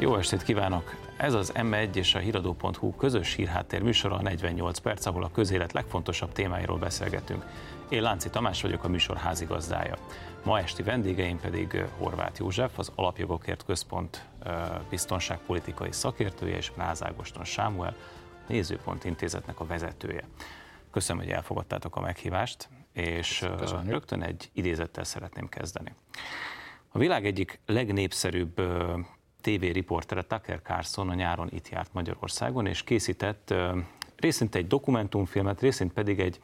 Jó estét kívánok! Ez az M1 és a Hiradó.hu közös hírháttér műsora 48 perc, ahol a közélet legfontosabb témáiról beszélgetünk. Én Lánci Tamás vagyok, a műsor házigazdája. Ma esti vendégeim pedig Horváth József, az Alapjogokért Központ biztonságpolitikai szakértője, és Ráz Ágoston Sámuel, Nézőpont Intézetnek a vezetője. Köszönöm, hogy elfogadtátok a meghívást, és Köszönjük. rögtön egy idézettel szeretném kezdeni. A világ egyik legnépszerűbb tévériportere Tucker Carlson a nyáron itt járt Magyarországon, és készített részint egy dokumentumfilmet, részint pedig egy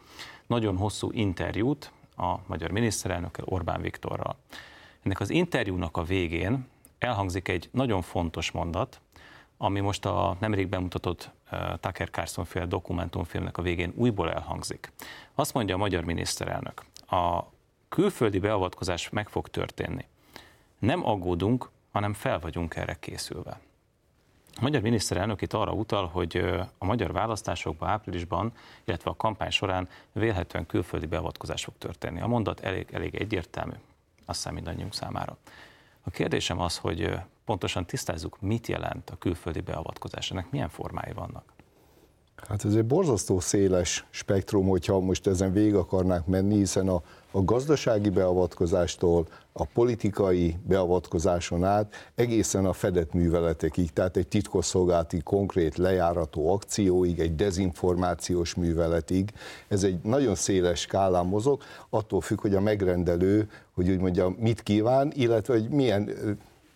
nagyon hosszú interjút a magyar miniszterelnökkel, Orbán Viktorral. Ennek az interjúnak a végén elhangzik egy nagyon fontos mondat, ami most a nemrég bemutatott Tucker Carlson fél dokumentumfilmnek a végén újból elhangzik. Azt mondja a magyar miniszterelnök, a külföldi beavatkozás meg fog történni. Nem aggódunk, hanem fel vagyunk erre készülve. A magyar miniszterelnök itt arra utal, hogy a magyar választásokban áprilisban, illetve a kampány során vélhetően külföldi beavatkozás fog történni. A mondat elég, elég egyértelmű, azt hiszem mindannyiunk számára. A kérdésem az, hogy pontosan tisztázzuk, mit jelent a külföldi beavatkozás, ennek milyen formái vannak? Hát ez egy borzasztó széles spektrum, hogyha most ezen végig akarnánk menni, hiszen a, a gazdasági beavatkozástól, a politikai beavatkozáson át egészen a fedett műveletekig, tehát egy titkosszolgálati konkrét lejárató akcióig, egy dezinformációs műveletig. Ez egy nagyon széles skálán mozog, attól függ, hogy a megrendelő, hogy úgy mondja, mit kíván, illetve hogy milyen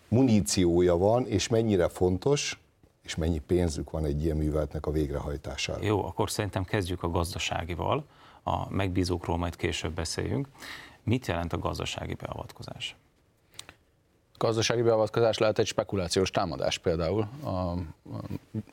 muníciója van, és mennyire fontos, és mennyi pénzük van egy ilyen műveletnek a végrehajtására. Jó, akkor szerintem kezdjük a gazdaságival, a megbízókról majd később beszéljünk. Mit jelent a gazdasági beavatkozás? Gazdasági beavatkozás lehet egy spekulációs támadás például. A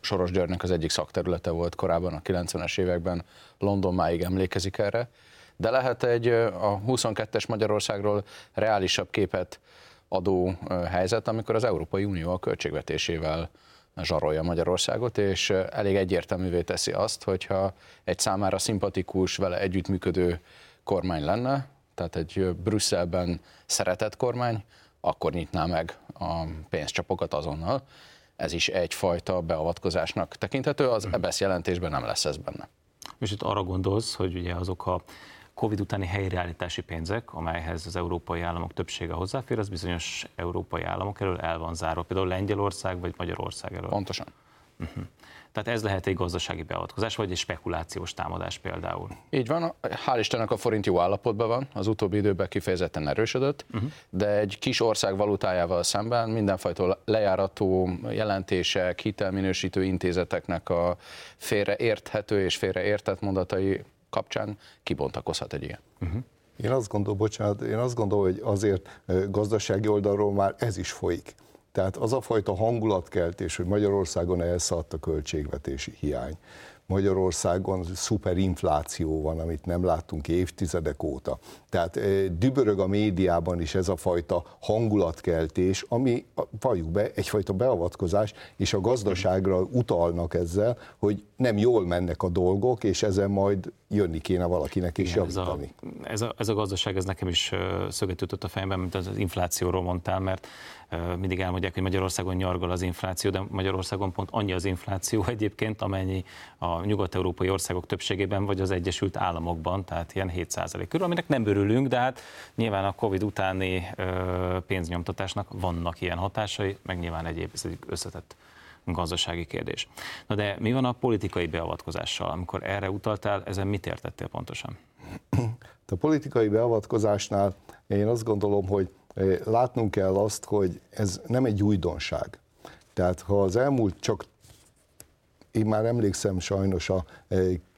Soros Györgynek az egyik szakterülete volt korábban a 90-es években, London máig emlékezik erre, de lehet egy a 22-es Magyarországról reálisabb képet adó helyzet, amikor az Európai Unió a költségvetésével zsarolja Magyarországot, és elég egyértelművé teszi azt, hogyha egy számára szimpatikus, vele együttműködő kormány lenne, tehát egy Brüsszelben szeretett kormány, akkor nyitná meg a pénzcsapokat azonnal. Ez is egyfajta beavatkozásnak tekinthető, az EBSZ jelentésben nem lesz ez benne. És itt arra gondolsz, hogy ugye azok a Covid utáni helyreállítási pénzek, amelyhez az európai államok többsége hozzáfér, az bizonyos európai államok elől el van zárva, például Lengyelország vagy Magyarország elől. Pontosan. Uh-huh. Tehát ez lehet egy gazdasági beavatkozás, vagy egy spekulációs támadás például. Így van, hál' Istennek a forint jó állapotban van, az utóbbi időben kifejezetten erősödött, uh-huh. de egy kis ország valutájával szemben mindenfajta lejárató jelentések, hitelminősítő intézeteknek a félreérthető és félreértett mondatai kapcsán kibontakozhat egy ilyen. Uh-huh. Én azt gondolom, bocsánat, én azt gondolom, hogy azért gazdasági oldalról már ez is folyik. Tehát az a fajta hangulatkeltés, hogy Magyarországon elszállt a költségvetési hiány, Magyarországon szuperinfláció van, amit nem láttunk évtizedek óta. Tehát dübörög a médiában is ez a fajta hangulatkeltés, ami, valljuk be, egyfajta beavatkozás, és a gazdaságra utalnak ezzel, hogy nem jól mennek a dolgok, és ezen majd jönni kéne valakinek is javítani. Ez a, ez, a, ez a gazdaság, ez nekem is szöget ütött a fejemben, mint az inflációról mondtál, mert mindig elmondják, hogy Magyarországon nyargal az infláció, de Magyarországon pont annyi az infláció egyébként, amennyi a nyugat-európai országok többségében, vagy az Egyesült Államokban, tehát ilyen 7% körül, aminek nem örülünk, de hát nyilván a Covid utáni pénznyomtatásnak vannak ilyen hatásai, meg nyilván egyéb, ez egy összetett gazdasági kérdés. Na de mi van a politikai beavatkozással? Amikor erre utaltál, ezen mit értettél pontosan? A politikai beavatkozásnál én azt gondolom, hogy látnunk kell azt, hogy ez nem egy újdonság. Tehát ha az elmúlt csak, én már emlékszem sajnos a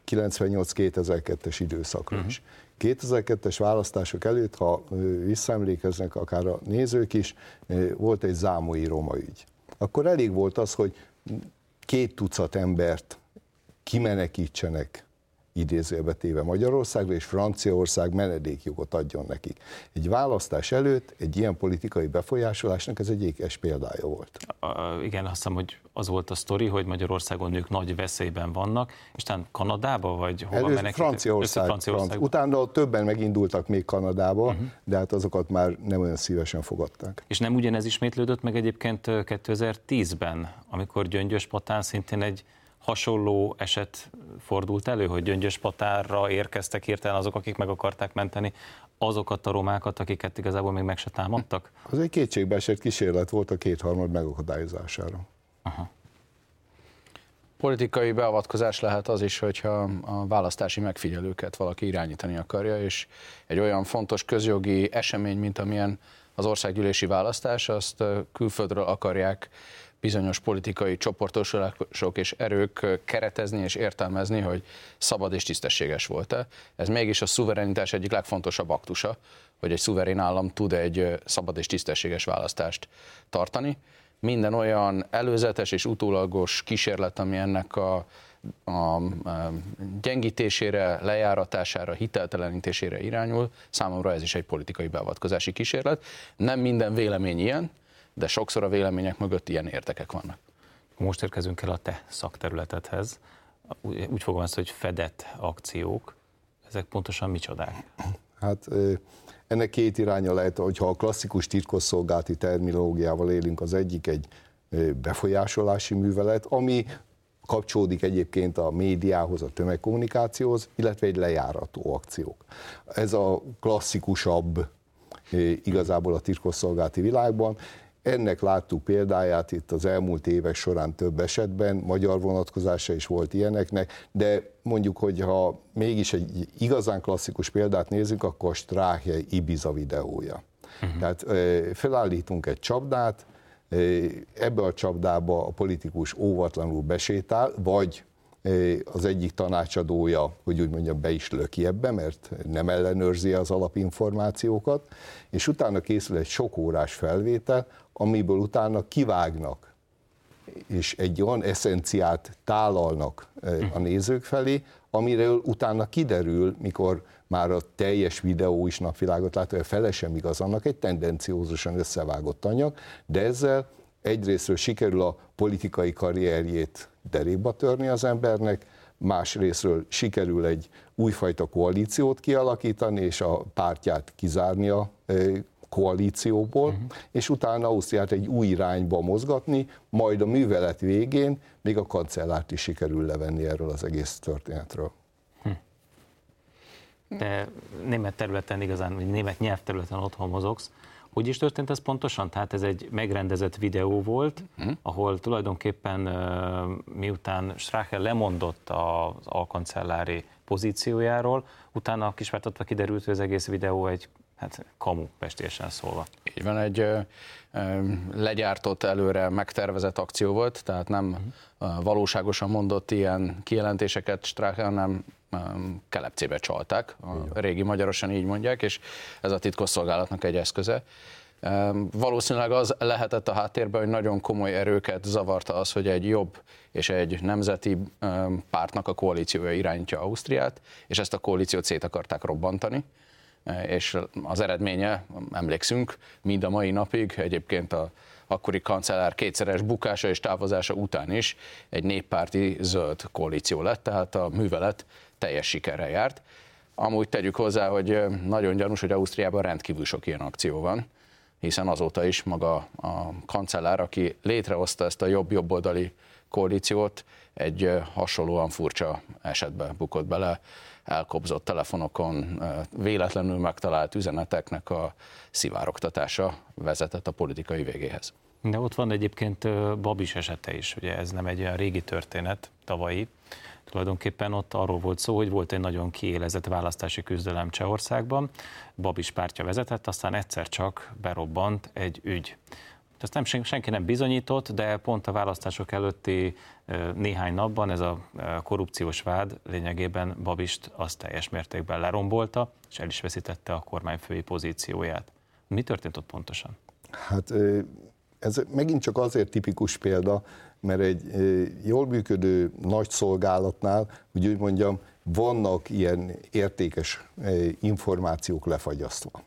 98-2002-es időszakra uh-huh. is. 2002-es választások előtt, ha visszaemlékeznek akár a nézők is, volt egy zámoi roma ügy. Akkor elég volt az, hogy két tucat embert kimenekítsenek idézőjelbe téve Magyarországra, és Franciaország menedékjogot adjon nekik. Egy választás előtt egy ilyen politikai befolyásolásnak ez egy ékes példája volt. Igen, azt hiszem, hogy az volt a sztori, hogy Magyarországon nők nagy veszélyben vannak, és talán Kanadába, vagy hova Először mennek? Franciaország, Franciaország. Utána többen megindultak még Kanadába, uh-huh. de hát azokat már nem olyan szívesen fogadták. És nem ugyanez ismétlődött meg egyébként 2010-ben, amikor Gyöngyös Patán szintén egy hasonló eset fordult elő, hogy Gyöngyöspatárra érkeztek hirtelen azok, akik meg akarták menteni azokat a romákat, akiket igazából még meg se támadtak? Az egy kétségbeesett kísérlet volt a kétharmad megakadályozására. Aha. Politikai beavatkozás lehet az is, hogyha a választási megfigyelőket valaki irányítani akarja, és egy olyan fontos közjogi esemény, mint amilyen az országgyűlési választás, azt külföldről akarják bizonyos politikai csoportosulások és erők keretezni és értelmezni, hogy szabad és tisztességes volt-e. Ez mégis a szuverenitás egyik legfontosabb aktusa, hogy egy szuverén állam tud egy szabad és tisztességes választást tartani. Minden olyan előzetes és utólagos kísérlet, ami ennek a a gyengítésére, lejáratására, hiteltelenítésére irányul, számomra ez is egy politikai beavatkozási kísérlet. Nem minden vélemény ilyen, de sokszor a vélemények mögött ilyen értekek vannak. Most érkezünk el a te szakterületedhez. Úgy fogom azt, hogy fedett akciók. Ezek pontosan micsodák? Hát ennek két iránya lehet, hogyha a klasszikus titkosszolgálati terminológiával élünk, az egyik egy befolyásolási művelet, ami kapcsolódik egyébként a médiához, a tömegkommunikációhoz, illetve egy lejárató akciók. Ez a klasszikusabb igazából a titkosszolgálati világban. Ennek láttuk példáját itt az elmúlt évek során több esetben, magyar vonatkozása is volt ilyeneknek, de mondjuk, hogy ha mégis egy igazán klasszikus példát nézzük, akkor a Stráhe Ibiza videója. Uh-huh. Tehát felállítunk egy csapdát, ebbe a csapdába a politikus óvatlanul besétál, vagy az egyik tanácsadója, hogy úgy mondjam, be is löki ebbe, mert nem ellenőrzi az alapinformációkat, és utána készül egy sok órás felvétel, amiből utána kivágnak, és egy olyan eszenciát tálalnak a nézők felé, amiről utána kiderül, mikor már a teljes videó is napvilágot lát, hogy a fele sem igaz, annak egy tendenciózusan összevágott anyag, de ezzel egyrésztről sikerül a politikai karrierjét derékba törni az embernek, másrésztről sikerül egy újfajta koalíciót kialakítani, és a pártját kizárni a koalícióból, uh-huh. és utána Ausztriát egy új irányba mozgatni, majd a művelet végén még a kancellárt is sikerül levenni erről az egész történetről. Hm. De német területen igazán, vagy német nyelvterületen otthon mozogsz, hogy is történt ez pontosan? Tehát ez egy megrendezett videó volt, uh-huh. ahol tulajdonképpen miután Strache lemondott az alkancellári pozíciójáról, utána kisvártatva kiderült, hogy az egész videó egy hát kamu, pestésen szólva. Így van, egy ö, ö, legyártott, előre megtervezett akció volt, tehát nem uh-huh. valóságosan mondott ilyen kijelentéseket Strache, hanem kelepcébe csalták, a régi magyarosan így mondják, és ez a titkosszolgálatnak egy eszköze. Valószínűleg az lehetett a háttérben, hogy nagyon komoly erőket zavarta az, hogy egy jobb és egy nemzeti pártnak a koalíciója irányítja Ausztriát, és ezt a koalíciót szét akarták robbantani és az eredménye, emlékszünk, mind a mai napig egyébként a akkori kancellár kétszeres bukása és távozása után is egy néppárti zöld koalíció lett, tehát a művelet teljes sikerrel járt. Amúgy tegyük hozzá, hogy nagyon gyanús, hogy Ausztriában rendkívül sok ilyen akció van, hiszen azóta is maga a kancellár, aki létrehozta ezt a jobb-jobboldali koalíciót, egy hasonlóan furcsa esetbe bukott bele, elkobzott telefonokon véletlenül megtalált üzeneteknek a szivárogtatása vezetett a politikai végéhez. De ott van egyébként Babis esete is, ugye ez nem egy olyan régi történet, tavalyi, Tulajdonképpen ott arról volt szó, hogy volt egy nagyon kiélezett választási küzdelem Csehországban, Babis pártja vezetett, aztán egyszer csak berobbant egy ügy. Ezt nem, senki nem bizonyított, de pont a választások előtti néhány napban ez a korrupciós vád lényegében Babist azt teljes mértékben lerombolta, és el is veszítette a kormányfői pozícióját. Mi történt ott pontosan? Hát ez megint csak azért tipikus példa, mert egy jól működő nagy szolgálatnál, hogy úgy mondjam, vannak ilyen értékes információk lefagyasztva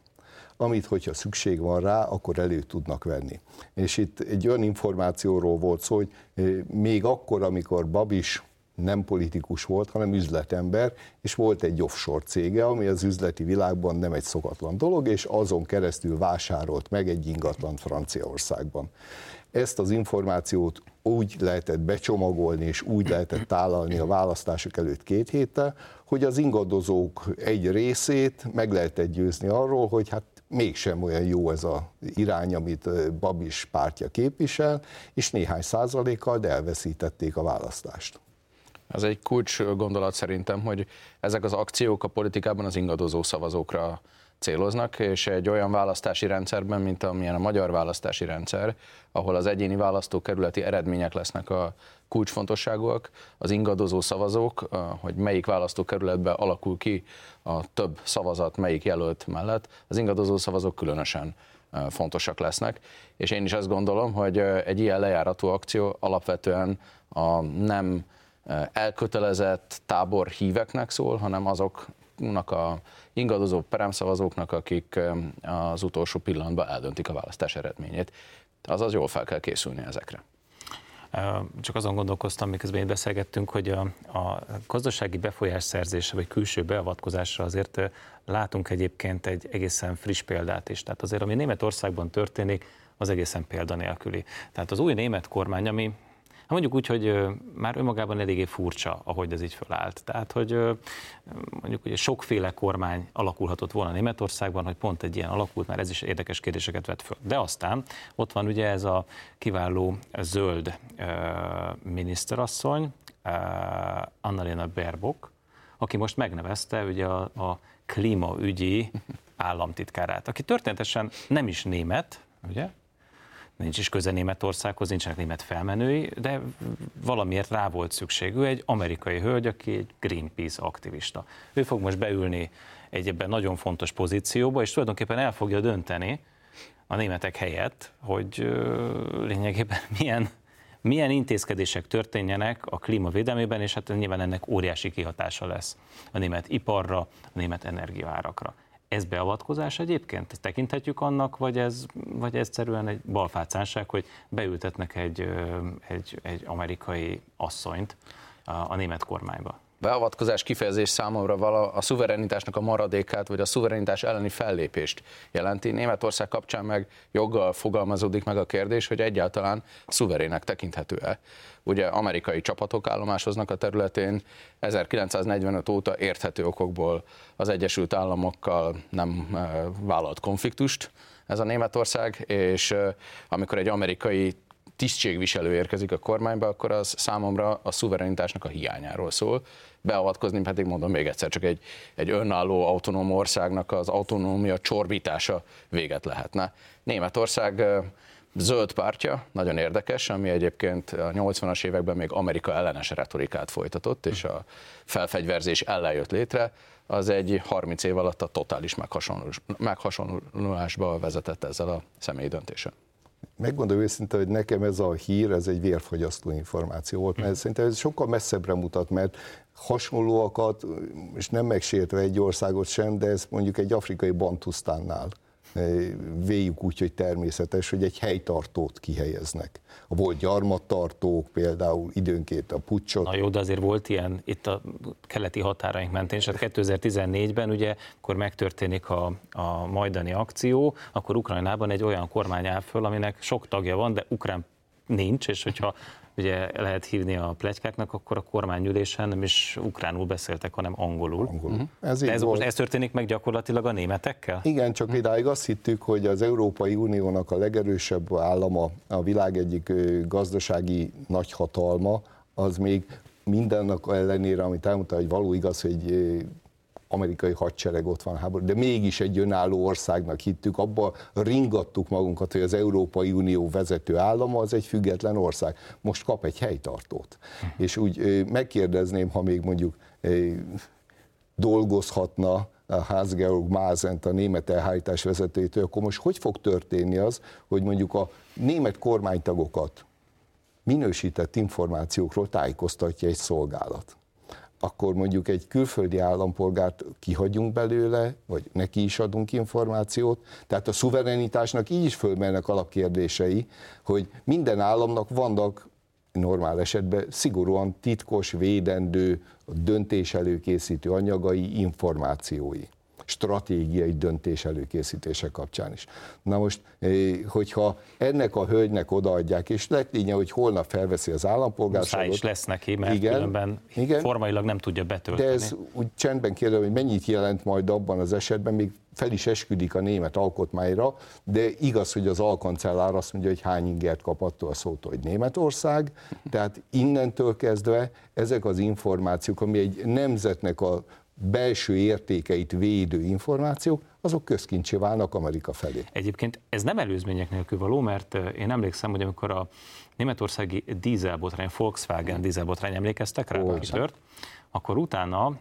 amit, hogyha szükség van rá, akkor elő tudnak venni. És itt egy olyan információról volt szó, hogy még akkor, amikor Babis nem politikus volt, hanem üzletember, és volt egy offshore cége, ami az üzleti világban nem egy szokatlan dolog, és azon keresztül vásárolt meg egy ingatlan Franciaországban. Ezt az információt úgy lehetett becsomagolni, és úgy lehetett tálalni a választások előtt két héttel, hogy az ingadozók egy részét meg lehetett győzni arról, hogy hát mégsem olyan jó ez a irány, amit Babis pártja képvisel, és néhány százalékkal elveszítették a választást. Ez egy kulcs gondolat szerintem, hogy ezek az akciók a politikában az ingadozó szavazókra céloznak, és egy olyan választási rendszerben, mint amilyen a magyar választási rendszer, ahol az egyéni választókerületi eredmények lesznek a kulcsfontosságúak, az ingadozó szavazók, hogy melyik választókerületben alakul ki a több szavazat melyik jelölt mellett, az ingadozó szavazók különösen fontosak lesznek, és én is azt gondolom, hogy egy ilyen lejárató akció alapvetően a nem elkötelezett tábor híveknek szól, hanem azoknak a ingadozó peremszavazóknak, akik az utolsó pillanatban eldöntik a választás eredményét. Azaz jól fel kell készülni ezekre. Csak azon gondolkoztam, miközben én beszélgettünk, hogy a, a gazdasági befolyás szerzése vagy külső beavatkozásra azért látunk egyébként egy egészen friss példát is. Tehát azért, ami Németországban történik, az egészen példanélküli. Tehát az új német kormány, ami mondjuk úgy, hogy már önmagában eléggé furcsa, ahogy ez így fölállt. Tehát, hogy mondjuk hogy sokféle kormány alakulhatott volna Németországban, hogy pont egy ilyen alakult, már ez is érdekes kérdéseket vet föl. De aztán ott van ugye ez a kiváló zöld miniszterasszony, Annalena Baerbock, aki most megnevezte ugye a, a klímaügyi államtitkárát, aki történetesen nem is német, ugye, nincs is köze Németországhoz, nincsenek német felmenői, de valamiért rá volt szükség. Ő egy amerikai hölgy, aki egy Greenpeace aktivista. Ő fog most beülni egy ebben nagyon fontos pozícióba, és tulajdonképpen el fogja dönteni a németek helyett, hogy lényegében milyen, milyen intézkedések történjenek a klímavédelmében, és hát nyilván ennek óriási kihatása lesz a német iparra, a német energiaárakra. Ez beavatkozás egyébként? Tekinthetjük annak, vagy ez, vagy egyszerűen egy balfácánság, hogy beültetnek egy, egy, egy amerikai asszonyt a, a német kormányba? Beavatkozás kifejezés számomra vala a szuverenitásnak a maradékát, vagy a szuverenitás elleni fellépést jelenti. Németország kapcsán meg joggal fogalmazódik meg a kérdés, hogy egyáltalán szuverének tekinthető-e. Ugye amerikai csapatok állomásoznak a területén, 1945 óta érthető okokból az Egyesült Államokkal nem eh, vállalt konfliktust, ez a Németország, és eh, amikor egy amerikai tisztségviselő érkezik a kormányba, akkor az számomra a szuverenitásnak a hiányáról szól. Beavatkozni pedig mondom még egyszer, csak egy, egy önálló autonóm országnak az autonómia csorbítása véget lehetne. Németország zöld pártja, nagyon érdekes, ami egyébként a 80-as években még Amerika ellenes retorikát folytatott, és a felfegyverzés ellen jött létre, az egy 30 év alatt a totális meghasonlulásba vezetett ezzel a személyi döntéssel megmondom őszintén, hogy nekem ez a hír, ez egy vérfogyasztó információ volt, mert szerintem ez sokkal messzebbre mutat, mert hasonlóakat, és nem megsértve egy országot sem, de ez mondjuk egy afrikai bantusztánnál véljük úgy, hogy természetes, hogy egy helytartót kihelyeznek. Volt gyarmattartók például időnként a pucsot. Na jó, de azért volt ilyen itt a keleti határaink mentén, és 2014-ben hát ugye, akkor megtörténik a, a majdani akció, akkor Ukrajnában egy olyan kormány áll föl, aminek sok tagja van, de ukrán nincs, és hogyha ugye lehet hívni a plegykáknak, akkor a kormányülésen nem is ukránul beszéltek, hanem angolul. angolul. Uh-huh. Ez, ez most ez történik meg gyakorlatilag a németekkel? Igen, csak idáig azt hittük, hogy az Európai Uniónak a legerősebb állama, a világ egyik gazdasági nagyhatalma, az még mindennek ellenére, amit elmondta, hogy való igaz, hogy amerikai hadsereg ott van háború, de mégis egy önálló országnak hittük, abba ringattuk magunkat, hogy az Európai Unió vezető állama az egy független ország. Most kap egy helytartót. És úgy megkérdezném, ha még mondjuk dolgozhatna Hans-Georg Mázent, a német elhárítás vezetőjétől, akkor most hogy fog történni az, hogy mondjuk a német kormánytagokat minősített információkról tájékoztatja egy szolgálat? Akkor mondjuk egy külföldi állampolgárt kihagyunk belőle, vagy neki is adunk információt. Tehát a szuverenitásnak így is fölmennek alapkérdései, hogy minden államnak vannak normál esetben szigorúan titkos, védendő, döntés előkészítő anyagai, információi stratégiai döntés előkészítése kapcsán is. Na most, hogyha ennek a hölgynek odaadják, és lényeg, hogy holnap felveszi az állampolgárságot. is lesz neki, mert igen, különben igen, formailag nem tudja betölteni. De ez úgy csendben kérdem, hogy mennyit jelent majd abban az esetben, még fel is esküdik a német alkotmányra, de igaz, hogy az alkancellár azt mondja, hogy hány ingert kap attól a szótól, hogy Németország, tehát innentől kezdve ezek az információk, ami egy nemzetnek a belső értékeit védő információk, azok közkincsé válnak Amerika felé. Egyébként ez nem előzmények nélkül való, mert én emlékszem, hogy amikor a németországi dízelbotrány, Volkswagen dízelbotrány emlékeztek rá, aki tört, akkor utána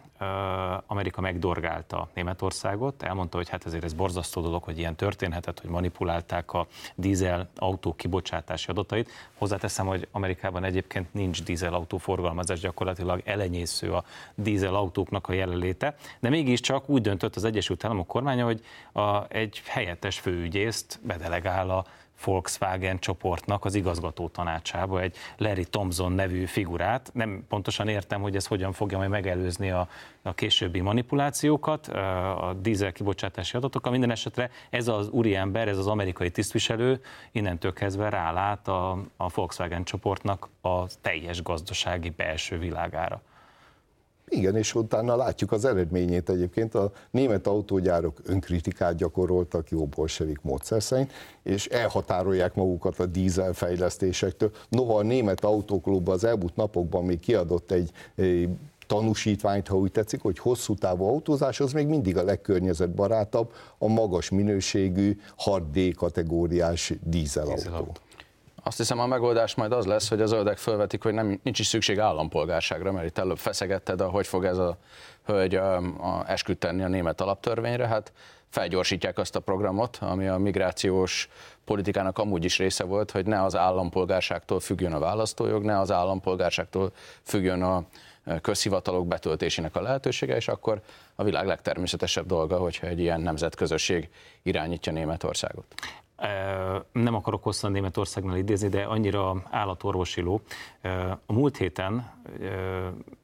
Amerika megdorgálta Németországot, elmondta, hogy hát ezért ez borzasztó dolog, hogy ilyen történhetett, hogy manipulálták a dízel autó kibocsátási adatait. Hozzáteszem, hogy Amerikában egyébként nincs dízel autó forgalmazás, gyakorlatilag elenyésző a dízel autóknak a jelenléte, de mégiscsak úgy döntött az Egyesült Államok kormánya, hogy a, egy helyettes főügyészt bedelegál a Volkswagen csoportnak az igazgató tanácsába egy Larry Thompson nevű figurát. Nem pontosan értem, hogy ez hogyan fogja majd megelőzni a, a későbbi manipulációkat, a dízel kibocsátási adatokkal. Minden esetre ez az úriember, ez az amerikai tisztviselő innentől kezdve rálát a, a Volkswagen csoportnak a teljes gazdasági belső világára. Igen, és utána látjuk az eredményét egyébként. A német autógyárok önkritikát gyakoroltak jó bolsevik módszer szerint, és elhatárolják magukat a dízel fejlesztésektől. Noha a német autóklub az elmúlt napokban még kiadott egy, egy tanúsítványt, ha úgy tetszik, hogy hosszú távú autózás az még mindig a legkörnyezetbarátabb, a magas minőségű, 6D kategóriás dízelautó. dízelautó. Azt hiszem a megoldás majd az lesz, hogy az zöldek felvetik, hogy nem, nincs is szükség állampolgárságra, mert itt előbb feszegetted, hogy fog ez a hölgy a, a tenni a német alaptörvényre, hát felgyorsítják azt a programot, ami a migrációs politikának amúgy is része volt, hogy ne az állampolgárságtól függjön a választójog, ne az állampolgárságtól függjön a közhivatalok betöltésének a lehetősége, és akkor a világ legtermészetesebb dolga, hogyha egy ilyen nemzetközösség irányítja Németországot nem akarok hosszan Németországnál idézni, de annyira állatorvosiló. A múlt héten,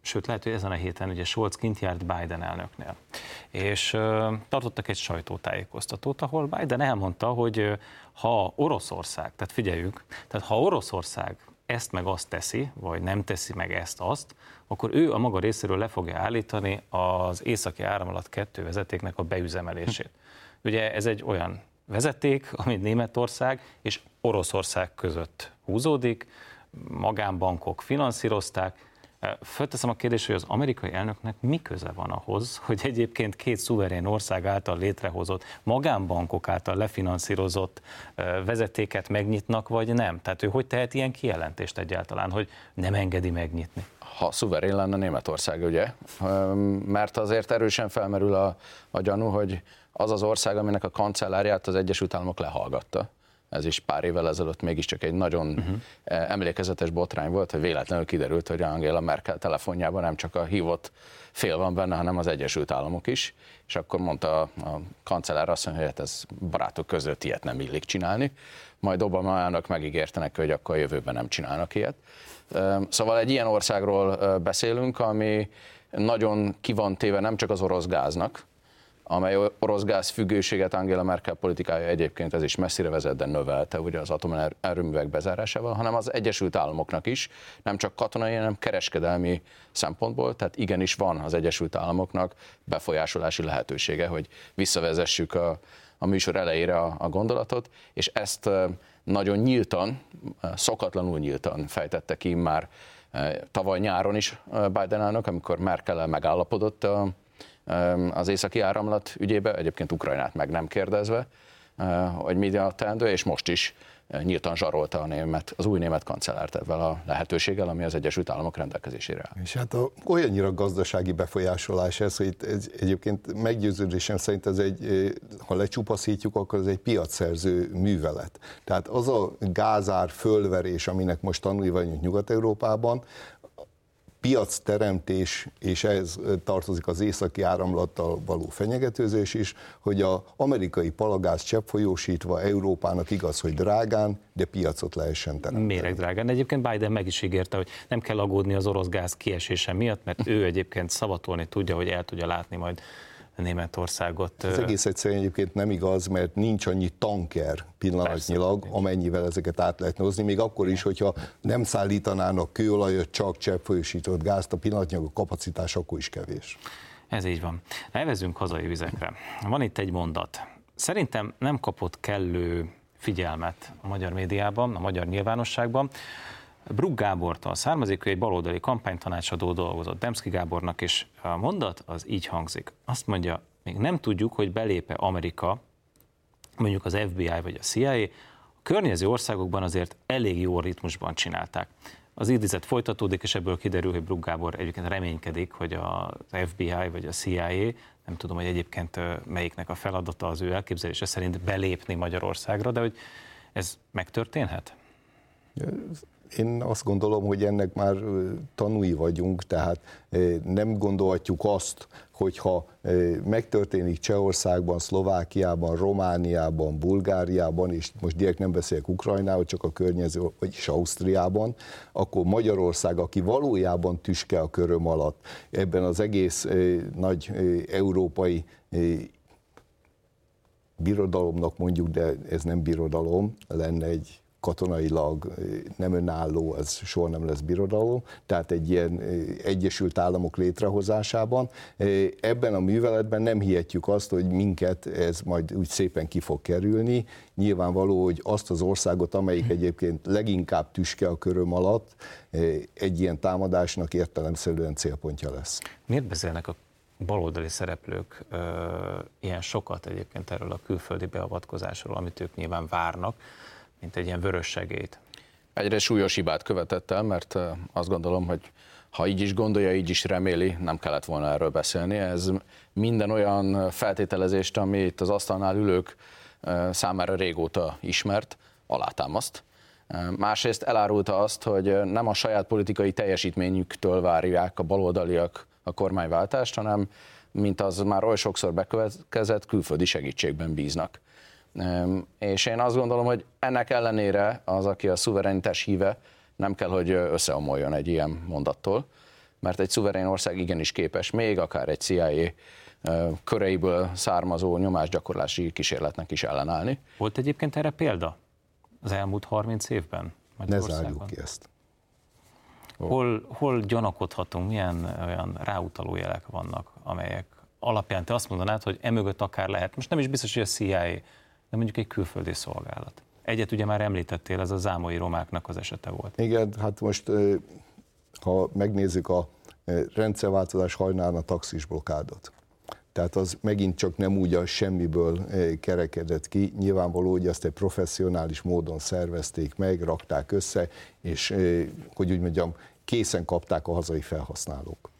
sőt lehet, hogy ezen a héten ugye Scholz kint járt Biden elnöknél, és tartottak egy sajtótájékoztatót, ahol Biden elmondta, hogy ha Oroszország, tehát figyeljük, tehát ha Oroszország ezt meg azt teszi, vagy nem teszi meg ezt-azt, akkor ő a maga részéről le fogja állítani az északi áramlat kettő vezetéknek a beüzemelését. Ugye ez egy olyan vezeték, amit Németország és Oroszország között húzódik, magánbankok finanszírozták. Fölteszem a kérdést, hogy az amerikai elnöknek mi köze van ahhoz, hogy egyébként két szuverén ország által létrehozott, magánbankok által lefinanszírozott vezetéket megnyitnak, vagy nem? Tehát ő hogy tehet ilyen kijelentést egyáltalán, hogy nem engedi megnyitni? ha szuverén lenne Németország, ugye? Mert azért erősen felmerül a, a gyanú, hogy az az ország, aminek a kancellárját az Egyesült Államok lehallgatta. Ez is pár évvel ezelőtt mégiscsak egy nagyon uh-huh. emlékezetes botrány volt, hogy véletlenül kiderült, hogy Angela Merkel telefonjában nem csak a hívott fél van benne, hanem az Egyesült Államok is, és akkor mondta a, a kancellár azt mondja, hogy hát ez barátok között ilyet nem illik csinálni, majd Obama elnök megígérte neki, hogy akkor a jövőben nem csinálnak ilyet. Szóval egy ilyen országról beszélünk, ami nagyon ki van téve nem csak az orosz gáznak, amely orosz gáz függőséget Angela Merkel politikája egyébként ez is messzire vezet, de növelte ugye az atomerőművek bezárásával, hanem az Egyesült Államoknak is, nem csak katonai, hanem kereskedelmi szempontból, tehát igenis van az Egyesült Államoknak befolyásolási lehetősége, hogy visszavezessük a, a műsor elejére a, a gondolatot, és ezt nagyon nyíltan, szokatlanul nyíltan fejtette ki már tavaly nyáron is Biden elnök, amikor Merkel megállapodott a, az északi áramlat ügyébe, egyébként Ukrajnát meg nem kérdezve, hogy mi a teendő, és most is nyíltan zsarolta a német, az új német kancellárt ebben a lehetőséggel, ami az Egyesült Államok rendelkezésére áll. És hát a, olyannyira gazdasági befolyásolás ez, hogy ez egyébként meggyőződésem szerint ez egy, ha lecsupaszítjuk, akkor ez egy piacszerző művelet. Tehát az a gázár fölverés, aminek most tanulni vagyunk Nyugat-Európában, piac teremtés, és ez tartozik az északi áramlattal való fenyegetőzés is, hogy a amerikai palagáz cseppfolyósítva Európának igaz, hogy drágán, de piacot lehessen teremteni. Méreg drágán. Egyébként Biden meg is ígérte, hogy nem kell aggódni az orosz gáz kiesése miatt, mert ő egyébként szavatolni tudja, hogy el tudja látni majd Németországot. Ez egész egyszerűen egyébként nem igaz, mert nincs annyi tanker pillanatnyilag, Persze, amennyivel ezeket át lehetne hozni, még akkor is, hogyha nem szállítanának kőolajat, csak cseppfolyósított gázt, a pillanatnyilag a kapacitás akkor is kevés. Ez így van. Nevezünk hazai vizekre. Van itt egy mondat. Szerintem nem kapott kellő figyelmet a magyar médiában, a magyar nyilvánosságban. Brug Gábortól származik, ő egy baloldali kampánytanácsadó dolgozott Demszki Gábornak, és a mondat az így hangzik. Azt mondja, még nem tudjuk, hogy belépe Amerika, mondjuk az FBI vagy a CIA, a környező országokban azért elég jó ritmusban csinálták. Az idézet folytatódik, és ebből kiderül, hogy Brug Gábor egyébként reménykedik, hogy az FBI vagy a CIA, nem tudom, hogy egyébként melyiknek a feladata az ő elképzelése szerint belépni Magyarországra, de hogy ez megtörténhet? Én azt gondolom, hogy ennek már tanúi vagyunk, tehát nem gondolhatjuk azt, hogyha megtörténik Csehországban, Szlovákiában, Romániában, Bulgáriában, és most direkt nem beszélek Ukrajnáról, csak a környező, vagyis Ausztriában, akkor Magyarország, aki valójában tüske a köröm alatt, ebben az egész nagy európai birodalomnak mondjuk, de ez nem birodalom, lenne egy katonailag nem önálló, ez soha nem lesz birodalom, tehát egy ilyen Egyesült Államok létrehozásában. Ebben a műveletben nem hihetjük azt, hogy minket ez majd úgy szépen ki fog kerülni. Nyilvánvaló, hogy azt az országot, amelyik egyébként leginkább tüske a köröm alatt, egy ilyen támadásnak értelemszerűen célpontja lesz. Miért beszélnek a baloldali szereplők ö, ilyen sokat egyébként erről a külföldi beavatkozásról, amit ők nyilván várnak, mint egy ilyen vörös segélyt. Egyre súlyos hibát követett el, mert azt gondolom, hogy ha így is gondolja, így is reméli, nem kellett volna erről beszélni. Ez minden olyan feltételezést, ami itt az asztalnál ülők számára régóta ismert, alátámaszt. Másrészt elárulta azt, hogy nem a saját politikai teljesítményüktől várják a baloldaliak a kormányváltást, hanem, mint az már oly sokszor bekövetkezett, külföldi segítségben bíznak. És én azt gondolom, hogy ennek ellenére az, aki a szuverenitás híve, nem kell, hogy összeomoljon egy ilyen mondattól, mert egy szuverén ország igenis képes, még akár egy CIA köreiből származó nyomásgyakorlási kísérletnek is ellenállni. Volt egyébként erre példa az elmúlt 30 évben? Ne zárjuk ki ezt. Hol, hol gyanakodhatunk, milyen olyan ráutaló jelek vannak, amelyek alapján te azt mondanád, hogy emögött akár lehet, most nem is biztos, hogy a CIA, de mondjuk egy külföldi szolgálat. Egyet ugye már említettél, ez a zámai romáknak az esete volt. Igen, hát most ha megnézzük a rendszerváltozás hajnán a taxis blokádot. Tehát az megint csak nem úgy a semmiből kerekedett ki. Nyilvánvaló, hogy azt egy professzionális módon szervezték meg, rakták össze, és hogy úgy mondjam, készen kapták a hazai felhasználók.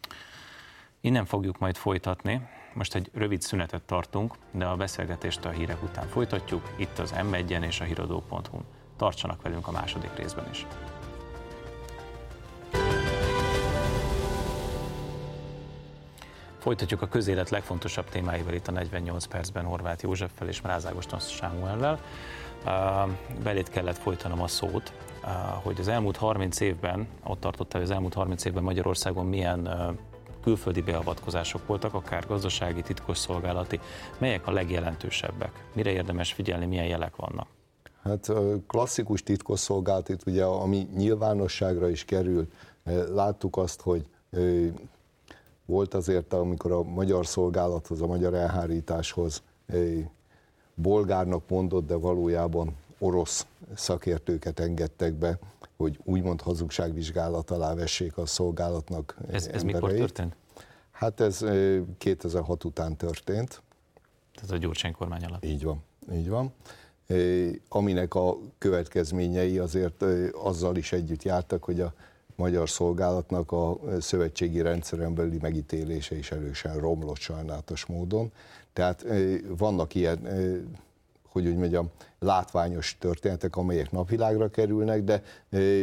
Innen fogjuk majd folytatni. Most egy rövid szünetet tartunk, de a beszélgetést a hírek után folytatjuk, itt az m és a híradó.hu-n. Tartsanak velünk a második részben is. Folytatjuk a közélet legfontosabb témáival itt a 48 percben Horváth Józseffel és Mrázágoston Sámuellel. Belét kellett folytanom a szót, hogy az elmúlt 30 évben, ott tartott hogy az elmúlt 30 évben Magyarországon milyen külföldi beavatkozások voltak, akár gazdasági, titkosszolgálati. Melyek a legjelentősebbek? Mire érdemes figyelni, milyen jelek vannak? Hát klasszikus titkosszolgálat, itt ugye, ami nyilvánosságra is kerül, láttuk azt, hogy volt azért, amikor a magyar szolgálathoz, a magyar elhárításhoz bolgárnak mondott, de valójában orosz szakértőket engedtek be, hogy úgymond hazugságvizsgálat alá vessék a szolgálatnak Ez, ez mikor történt? Hát ez 2006 után történt. Tehát a Gyurcsány kormány alatt. Így van, így van. Aminek a következményei azért azzal is együtt jártak, hogy a magyar szolgálatnak a szövetségi rendszeren belüli megítélése is erősen romlott sajnálatos módon. Tehát vannak ilyen hogy úgy mondjam, látványos történetek, amelyek napvilágra kerülnek, de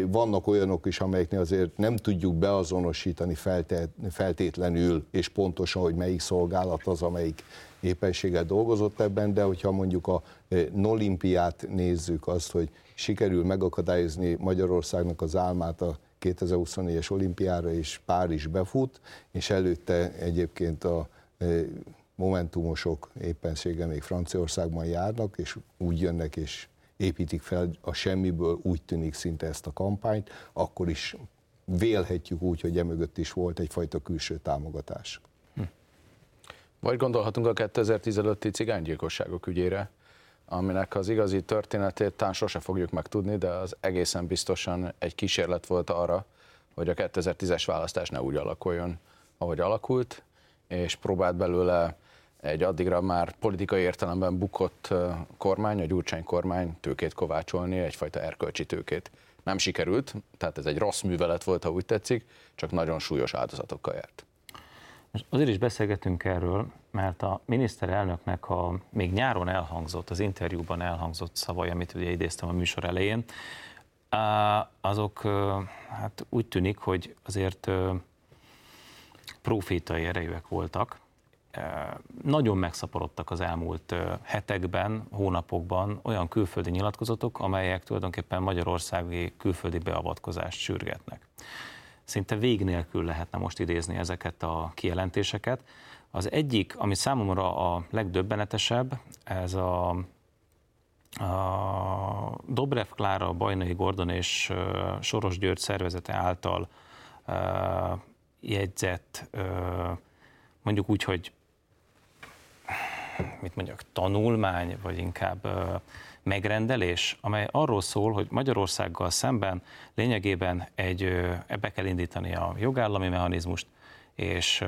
vannak olyanok is, amelyeknél azért nem tudjuk beazonosítani feltétlenül és pontosan, hogy melyik szolgálat az, amelyik éppenséggel dolgozott ebben, de hogyha mondjuk a Nolimpiát nézzük, azt, hogy sikerül megakadályozni Magyarországnak az álmát a 2024-es olimpiára, és Párizs befut, és előtte egyébként a momentumosok éppenséggel még Franciaországban járnak, és úgy jönnek, és építik fel a semmiből, úgy tűnik szinte ezt a kampányt, akkor is vélhetjük úgy, hogy emögött is volt egyfajta külső támogatás. Hm. Vagy gondolhatunk a 2015-i cigánygyilkosságok ügyére, aminek az igazi történetét talán sose fogjuk megtudni, de az egészen biztosan egy kísérlet volt arra, hogy a 2010-es választás ne úgy alakuljon, ahogy alakult, és próbált belőle egy addigra már politikai értelemben bukott kormány, a Gyurcsány kormány tőkét kovácsolni, egyfajta erkölcsi tőkét. Nem sikerült, tehát ez egy rossz művelet volt, ha úgy tetszik, csak nagyon súlyos áldozatokkal járt. Most azért is beszélgetünk erről, mert a miniszterelnöknek a még nyáron elhangzott, az interjúban elhangzott szavai, amit ugye idéztem a műsor elején, azok hát úgy tűnik, hogy azért profétai erejűek voltak, nagyon megszaporodtak az elmúlt hetekben, hónapokban olyan külföldi nyilatkozatok, amelyek tulajdonképpen magyarországi külföldi beavatkozást sürgetnek. Szinte vég nélkül lehetne most idézni ezeket a kijelentéseket. Az egyik, ami számomra a legdöbbenetesebb, ez a, a Dobrev Klára, Bajnai Gordon és Soros György szervezete által jegyzett, mondjuk úgy, hogy mit mondjak, tanulmány, vagy inkább megrendelés, amely arról szól, hogy Magyarországgal szemben lényegében egy, ebbe kell indítani a jogállami mechanizmust, és,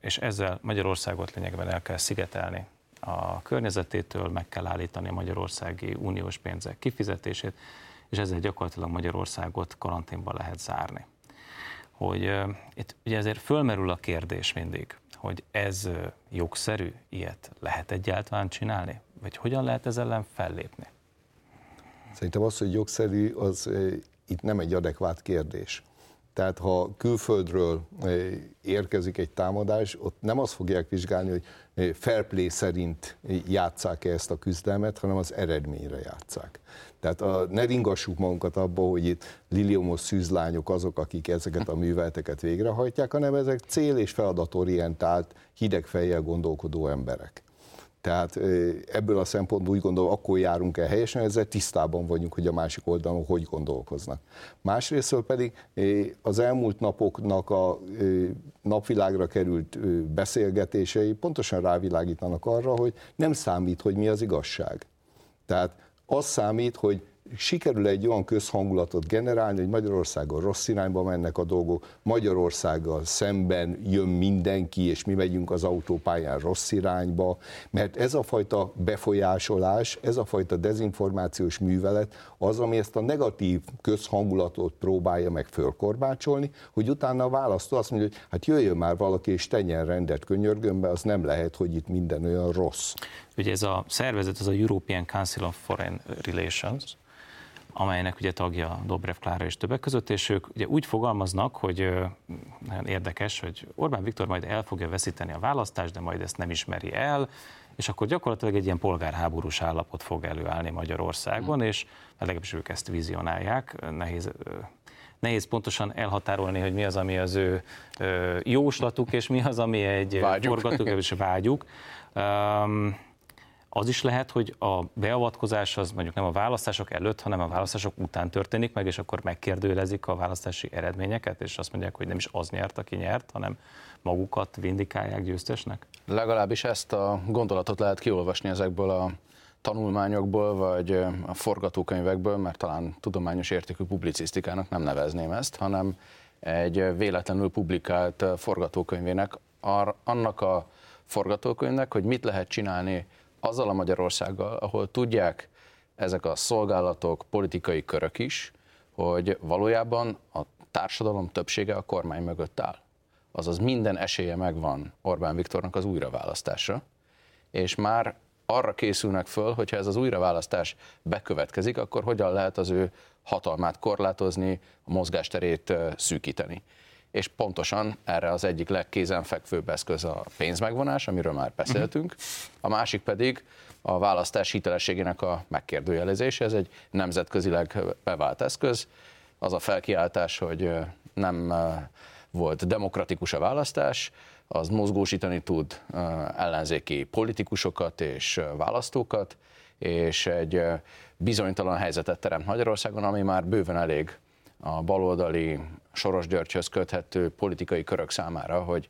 és ezzel Magyarországot lényegében el kell szigetelni a környezetétől, meg kell állítani a magyarországi uniós pénzek kifizetését, és ezzel gyakorlatilag Magyarországot karanténba lehet zárni. Hogy itt ugye ezért fölmerül a kérdés mindig, hogy ez jogszerű, ilyet lehet egyáltalán csinálni? Vagy hogyan lehet ezzel ellen fellépni? Szerintem az, hogy jogszerű, az itt nem egy adekvát kérdés. Tehát ha külföldről érkezik egy támadás, ott nem azt fogják vizsgálni, hogy fair play szerint játszák-e ezt a küzdelmet, hanem az eredményre játszák. Tehát a, ne ringassuk magunkat abba, hogy itt liliomos szűzlányok azok, akik ezeket a műveleteket végrehajtják, hanem ezek cél- és feladatorientált, hideg fejjel gondolkodó emberek. Tehát ebből a szempontból úgy gondolom, akkor járunk el helyesen, ezzel tisztában vagyunk, hogy a másik oldalon hogy gondolkoznak. Másrésztől pedig az elmúlt napoknak a napvilágra került beszélgetései pontosan rávilágítanak arra, hogy nem számít, hogy mi az igazság. Tehát az számít, hogy sikerül egy olyan közhangulatot generálni, hogy Magyarországon rossz irányba mennek a dolgok, Magyarországgal szemben jön mindenki, és mi megyünk az autópályán rossz irányba, mert ez a fajta befolyásolás, ez a fajta dezinformációs művelet az, ami ezt a negatív közhangulatot próbálja meg fölkorbácsolni, hogy utána a választó azt mondja, hogy hát jöjjön már valaki és tenjen rendet könyörgömbe, az nem lehet, hogy itt minden olyan rossz. Ugye ez a szervezet, az a European Council of Foreign Relations, amelynek ugye tagja Dobrev Klára és többek között, és ők ugye úgy fogalmaznak, hogy nagyon érdekes, hogy Orbán Viktor majd el fogja veszíteni a választást, de majd ezt nem ismeri el, és akkor gyakorlatilag egy ilyen polgárháborús állapot fog előállni Magyarországon, mm. és legalábbis ők ezt vizionálják, nehéz nehéz pontosan elhatárolni, hogy mi az, ami az ő jóslatuk, és mi az, ami egy forgatók, és vágyuk. Um, az is lehet, hogy a beavatkozás az mondjuk nem a választások előtt, hanem a választások után történik meg, és akkor megkérdőjelezik a választási eredményeket, és azt mondják, hogy nem is az nyert, aki nyert, hanem magukat vindikálják győztesnek? Legalábbis ezt a gondolatot lehet kiolvasni ezekből a tanulmányokból, vagy a forgatókönyvekből, mert talán tudományos értékű publicisztikának nem nevezném ezt, hanem egy véletlenül publikált forgatókönyvének, annak a forgatókönyvnek, hogy mit lehet csinálni azzal a Magyarországgal, ahol tudják ezek a szolgálatok, politikai körök is, hogy valójában a társadalom többsége a kormány mögött áll. Azaz minden esélye megvan Orbán Viktornak az újraválasztásra, és már arra készülnek föl, hogyha ez az újraválasztás bekövetkezik, akkor hogyan lehet az ő hatalmát korlátozni, a mozgásterét szűkíteni. És pontosan erre az egyik legkézenfekvőbb eszköz a pénzmegvonás, amiről már beszéltünk, a másik pedig a választás hitelességének a megkérdőjelezése. Ez egy nemzetközileg bevált eszköz. Az a felkiáltás, hogy nem volt demokratikus a választás, az mozgósítani tud ellenzéki politikusokat és választókat, és egy bizonytalan helyzetet teremt Magyarországon, ami már bőven elég a baloldali Soros Györgyhöz köthető politikai körök számára, hogy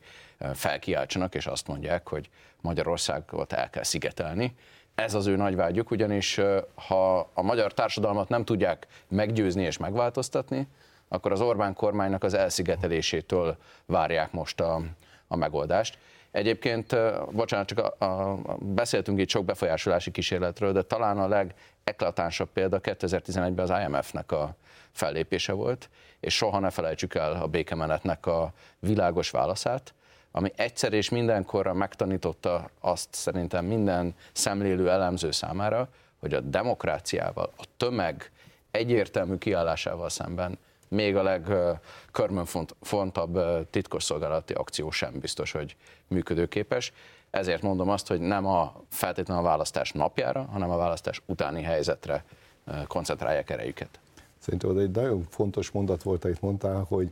felkiáltsanak, és azt mondják, hogy Magyarországot el kell szigetelni. Ez az ő nagy vágyuk, ugyanis ha a magyar társadalmat nem tudják meggyőzni és megváltoztatni, akkor az Orbán kormánynak az elszigetelésétől várják most a, a megoldást. Egyébként, bocsánat, csak a, a, beszéltünk itt sok befolyásolási kísérletről, de talán a legeklatánsabb példa 2011-ben az IMF-nek a fellépése volt, és soha ne felejtsük el a békemenetnek a világos válaszát, ami egyszer és mindenkorra megtanította azt szerintem minden szemlélő elemző számára, hogy a demokráciával, a tömeg egyértelmű kiállásával szemben még a legkörmönfontabb titkosszolgálati akció sem biztos, hogy működőképes. Ezért mondom azt, hogy nem a feltétlenül a választás napjára, hanem a választás utáni helyzetre koncentrálják erejüket. Szerintem egy nagyon fontos mondat volt, amit mondtál, hogy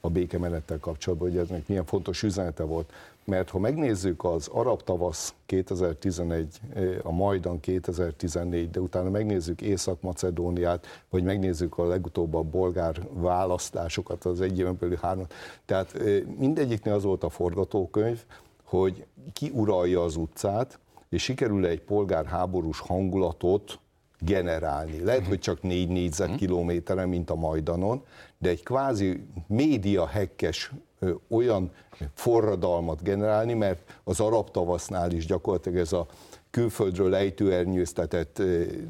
a békemenettel kapcsolatban, hogy eznek milyen fontos üzenete volt. Mert ha megnézzük az arab tavasz 2011, a Majdan 2014, de utána megnézzük Észak-Macedóniát, vagy megnézzük a legutóbb a bolgár választásokat, az egy éven belül három. Tehát mindegyiknél az volt a forgatókönyv, hogy ki uralja az utcát, és sikerül egy polgárháborús hangulatot generálni. Lehet, hogy csak négy négyzetkilométeren, mint a Majdanon, de egy kvázi média hekkes olyan forradalmat generálni, mert az arab tavasznál is gyakorlatilag ez a külföldről ejtőernyőztetett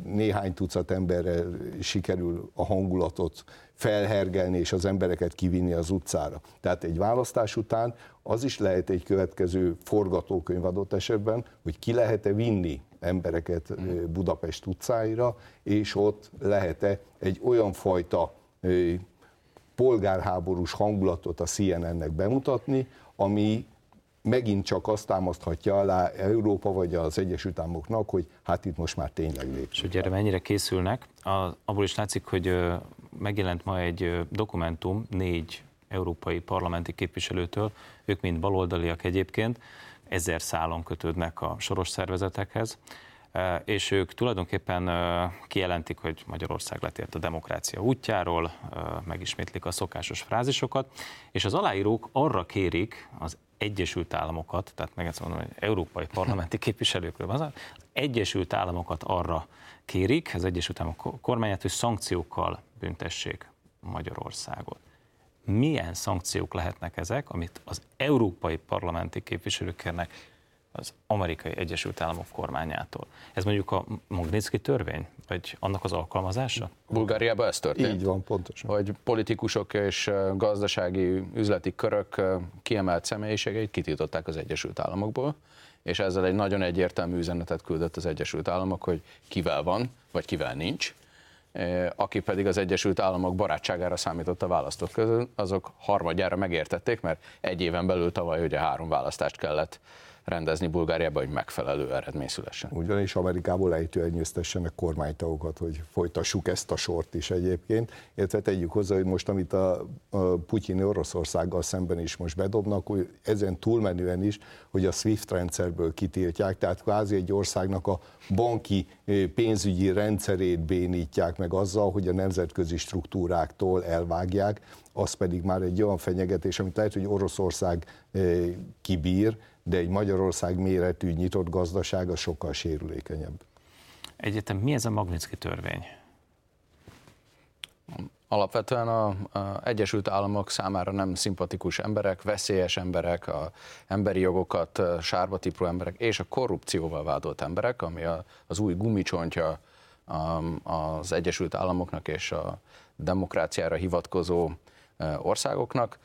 néhány tucat emberre sikerül a hangulatot felhergelni és az embereket kivinni az utcára. Tehát egy választás után az is lehet egy következő forgatókönyv adott esetben, hogy ki lehet-e vinni embereket Budapest utcáira, és ott lehet-e egy olyan fajta polgárháborús hangulatot a CNN-nek bemutatni, ami megint csak azt támaszthatja alá Európa vagy az Egyesült Államoknak, hogy hát itt most már tényleg lép. És hogy erre mennyire készülnek, a, abból is látszik, hogy megjelent ma egy dokumentum négy európai parlamenti képviselőtől, ők mind baloldaliak egyébként, ezer szálon kötődnek a soros szervezetekhez, és ők tulajdonképpen kijelentik, hogy Magyarország letért a demokrácia útjáról, megismétlik a szokásos frázisokat, és az aláírók arra kérik az Egyesült Államokat, tehát meg ezt mondom, hogy európai parlamenti képviselőkről van, az Egyesült Államokat arra kérik, az Egyesült Államok kormányát, hogy szankciókkal büntessék Magyarországot. Milyen szankciók lehetnek ezek, amit az európai parlamenti képviselők kérnek az amerikai Egyesült Államok kormányától. Ez mondjuk a Magnitsky törvény, vagy annak az alkalmazása? Bulgáriában ez történt. Így van, pontosan. Hogy politikusok és gazdasági üzleti körök kiemelt személyiségeit kitiltották az Egyesült Államokból, és ezzel egy nagyon egyértelmű üzenetet küldött az Egyesült Államok, hogy kivel van, vagy kivel nincs, aki pedig az Egyesült Államok barátságára számított a választók közül, azok harmadjára megértették, mert egy éven belül tavaly ugye három választást kellett rendezni Bulgáriába, hogy megfelelő eredmény szülessen. Ugyanis Amerikából ejtőernyőztessenek kormánytagokat, hogy folytassuk ezt a sort is egyébként, illetve tegyük hozzá, hogy most amit a, a Putyini Oroszországgal szemben is most bedobnak, hogy ezen túlmenően is, hogy a SWIFT rendszerből kitiltják, tehát kvázi egy országnak a banki pénzügyi rendszerét bénítják meg azzal, hogy a nemzetközi struktúráktól elvágják, az pedig már egy olyan fenyegetés, amit lehet, hogy Oroszország kibír, de egy Magyarország méretű nyitott gazdaság az sokkal sérülékenyebb. Egyetem, mi ez a Magnitsky törvény? Alapvetően a, a Egyesült Államok számára nem szimpatikus emberek, veszélyes emberek, a emberi jogokat sárba tipró emberek és a korrupcióval vádolt emberek, ami a, az új gumicsontja az Egyesült Államoknak és a demokráciára hivatkozó országoknak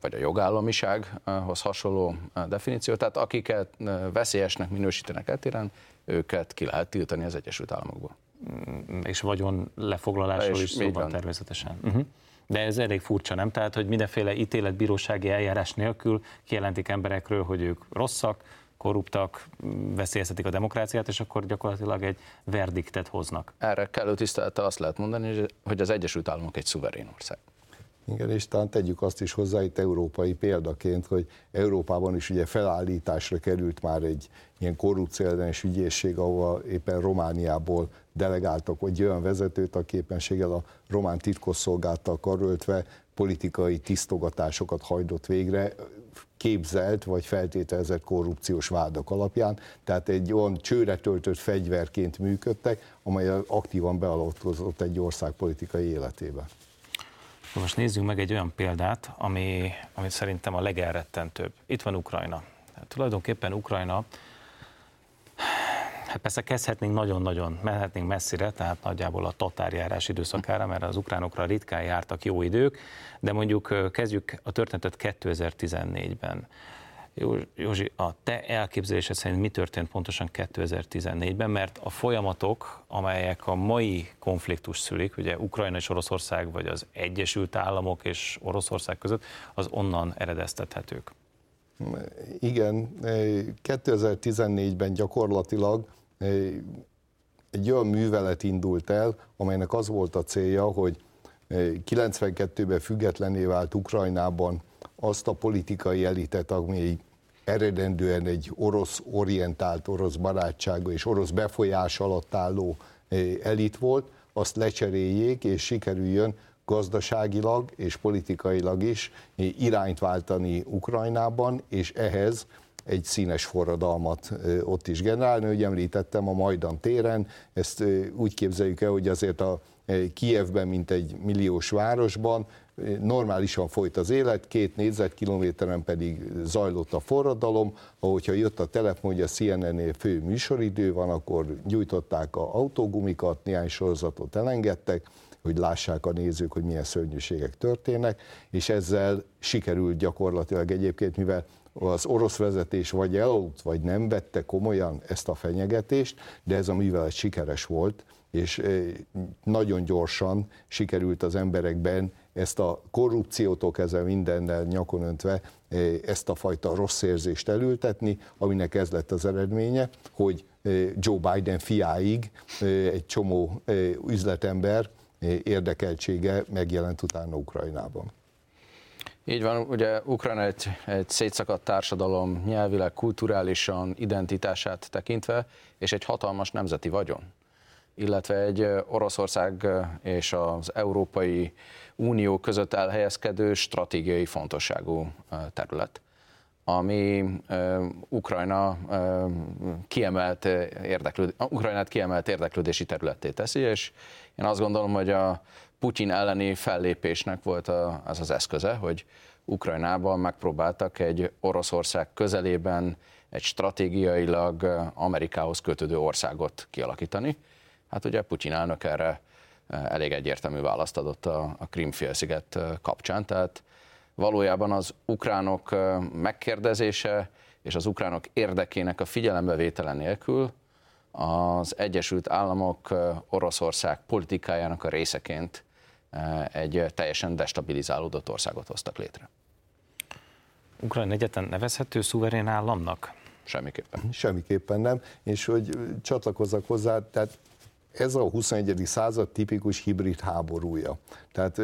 vagy a jogállamisághoz hasonló definíció. Tehát akiket veszélyesnek minősítenek eltéren, őket ki lehet tiltani az Egyesült Államokból. Mm, és vagyon lefoglalásról is szó van természetesen. Uh-huh. De ez elég furcsa, nem? Tehát, hogy mindenféle ítéletbírósági eljárás nélkül kijelentik emberekről, hogy ők rosszak, korruptak, veszélyeztetik a demokráciát, és akkor gyakorlatilag egy verdiktet hoznak. Erre kellő tisztelettel azt lehet mondani, hogy az Egyesült Államok egy szuverén ország. Igen, és talán tegyük azt is hozzá itt európai példaként, hogy Európában is ugye felállításra került már egy ilyen korrupcióellenes ügyészség, ahol éppen Romániából delegáltak egy olyan vezetőt, aki éppenséggel a román titkosszolgáltal karöltve politikai tisztogatásokat hajtott végre, képzelt vagy feltételezett korrupciós vádak alapján, tehát egy olyan csőre töltött fegyverként működtek, amely aktívan beavatkozott egy ország politikai életébe. Most nézzük meg egy olyan példát, ami, ami szerintem a legelrettentőbb. Itt van Ukrajna. Hát tulajdonképpen Ukrajna Hát persze kezdhetnénk nagyon-nagyon, mehetnénk messzire, tehát nagyjából a tatárjárás időszakára, mert az ukránokra ritkán jártak jó idők, de mondjuk kezdjük a történetet 2014-ben. Józsi, a te elképzelésed szerint mi történt pontosan 2014-ben, mert a folyamatok, amelyek a mai konfliktus szülik, ugye Ukrajna és Oroszország, vagy az Egyesült Államok és Oroszország között, az onnan eredeztethetők. Igen, 2014-ben gyakorlatilag egy olyan művelet indult el, amelynek az volt a célja, hogy 92-ben függetlené vált Ukrajnában azt a politikai elitet, ami eredendően egy orosz orientált, orosz barátságú és orosz befolyás alatt álló elit volt, azt lecseréljék, és sikerüljön gazdaságilag és politikailag is irányt váltani Ukrajnában, és ehhez egy színes forradalmat ott is generálni. Ugye említettem a Majdan téren, ezt úgy képzeljük el, hogy azért a Kievben, mint egy milliós városban, normálisan folyt az élet, két négyzetkilométeren pedig zajlott a forradalom, ahogyha jött a telefon, hogy a CNN-nél fő műsoridő van, akkor gyújtották a autógumikat, néhány sorozatot elengedtek, hogy lássák a nézők, hogy milyen szörnyűségek történnek, és ezzel sikerült gyakorlatilag egyébként, mivel az orosz vezetés vagy elaludt, vagy nem vette komolyan ezt a fenyegetést, de ez a művelet sikeres volt, és nagyon gyorsan sikerült az emberekben ezt a korrupciótól kezdve mindennel nyakon öntve ezt a fajta rossz érzést elültetni, aminek ez lett az eredménye, hogy Joe Biden fiáig egy csomó üzletember érdekeltsége megjelent utána Ukrajnában. Így van, ugye Ukrajna egy, egy szétszakadt társadalom nyelvileg, kulturálisan, identitását tekintve, és egy hatalmas nemzeti vagyon, illetve egy Oroszország és az Európai Unió között elhelyezkedő stratégiai fontosságú terület ami Ukrajna kiemelt érdeklőd, Ukrajnát kiemelt érdeklődési területté teszi, és én azt gondolom, hogy a Putyin elleni fellépésnek volt az az eszköze, hogy Ukrajnában megpróbáltak egy Oroszország közelében egy stratégiailag Amerikához kötődő országot kialakítani. Hát ugye Putyin elnök erre elég egyértelmű választ adott a, a Krimfélsziget kapcsán, tehát valójában az ukránok megkérdezése és az ukránok érdekének a figyelembevétele nélkül az Egyesült Államok Oroszország politikájának a részeként egy teljesen destabilizálódott országot hoztak létre. Ukrajna egyetlen nevezhető szuverén államnak? Semmiképpen. Semmiképpen nem, és hogy csatlakozzak hozzá, tehát ez a 21. század tipikus hibrid háborúja. Tehát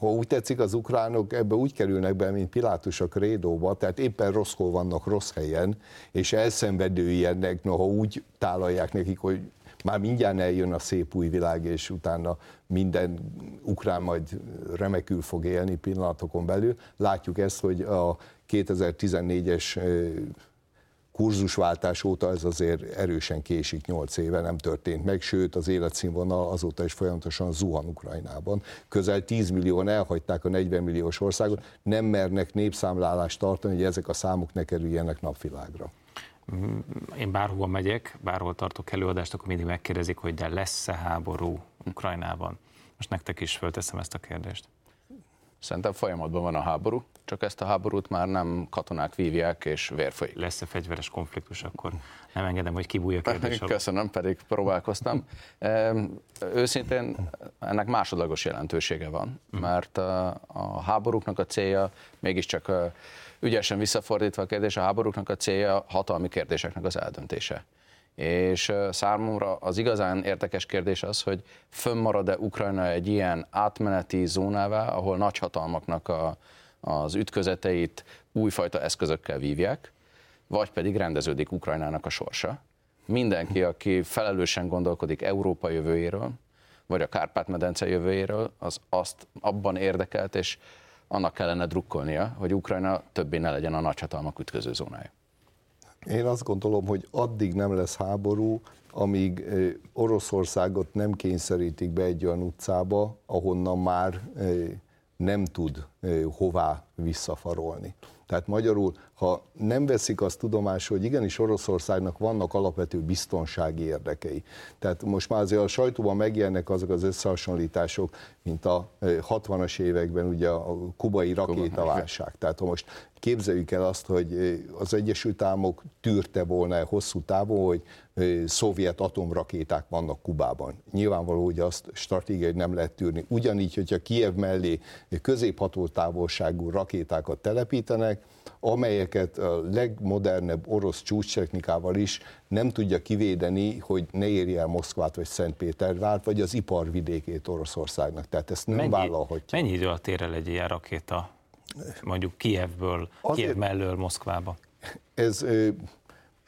ha úgy tetszik, az ukránok ebbe úgy kerülnek be, mint Pilátus a krédóba, tehát éppen rosszkor vannak rossz helyen, és elszenvedői no, ha úgy tálalják nekik, hogy már mindjárt eljön a szép új világ, és utána minden ukrán majd remekül fog élni pillanatokon belül. Látjuk ezt, hogy a 2014-es kurzusváltás óta ez azért erősen késik, 8 éve nem történt meg, sőt az életszínvonal azóta is folyamatosan zuhan Ukrajnában. Közel 10 millióan elhagyták a 40 milliós országot, nem mernek népszámlálást tartani, hogy ezek a számok ne kerüljenek napvilágra. Én bárhova megyek, bárhol tartok előadást, akkor mindig megkérdezik, hogy de lesz-e háború Ukrajnában? Most nektek is fölteszem ezt a kérdést. Szerintem folyamatban van a háború, csak ezt a háborút már nem katonák vívják és vér folyik. Lesz-e fegyveres konfliktus, akkor nem engedem, hogy kibújja kérdés Köszönöm, pedig próbálkoztam. Őszintén ennek másodlagos jelentősége van, mhm. mert a, a háborúknak a célja mégiscsak ügyesen visszafordítva a kérdés, a háborúknak a célja hatalmi kérdéseknek az eldöntése. És számomra az igazán érdekes kérdés az, hogy fönnmarad-e Ukrajna egy ilyen átmeneti zónává, ahol nagyhatalmaknak a, az ütközeteit újfajta eszközökkel vívják, vagy pedig rendeződik Ukrajnának a sorsa. Mindenki, aki felelősen gondolkodik Európa jövőjéről, vagy a Kárpát-medence jövőjéről, az azt abban érdekelt, és annak kellene drukkolnia, hogy Ukrajna többé ne legyen a nagyhatalmak ütköző zónája. Én azt gondolom, hogy addig nem lesz háború, amíg Oroszországot nem kényszerítik be egy olyan utcába, ahonnan már nem tud hová visszafarolni. Tehát magyarul, ha nem veszik azt tudomásul, hogy igenis Oroszországnak vannak alapvető biztonsági érdekei. Tehát most már azért a sajtóban megjelennek azok az összehasonlítások, mint a 60-as években ugye a kubai rakétaválság. Tehát ha most képzeljük el azt, hogy az Egyesült Államok tűrte volna hosszú távon, hogy szovjet atomrakéták vannak Kubában. Nyilvánvaló, hogy azt stratégiai nem lehet tűrni. Ugyanígy, hogyha Kiev mellé középhatótávolságú rakétákat telepítenek, amelyeket a legmodernebb orosz csúcstechnikával is nem tudja kivédeni, hogy ne érje el Moszkvát vagy Szentpétervárt, vagy az iparvidékét Oroszországnak. Tehát ezt nem mennyi, vállalhatja. Mennyi idő alatt ér el egy ilyen rakéta mondjuk Kievből, Azért, Kiev mellől Moszkvába? Ez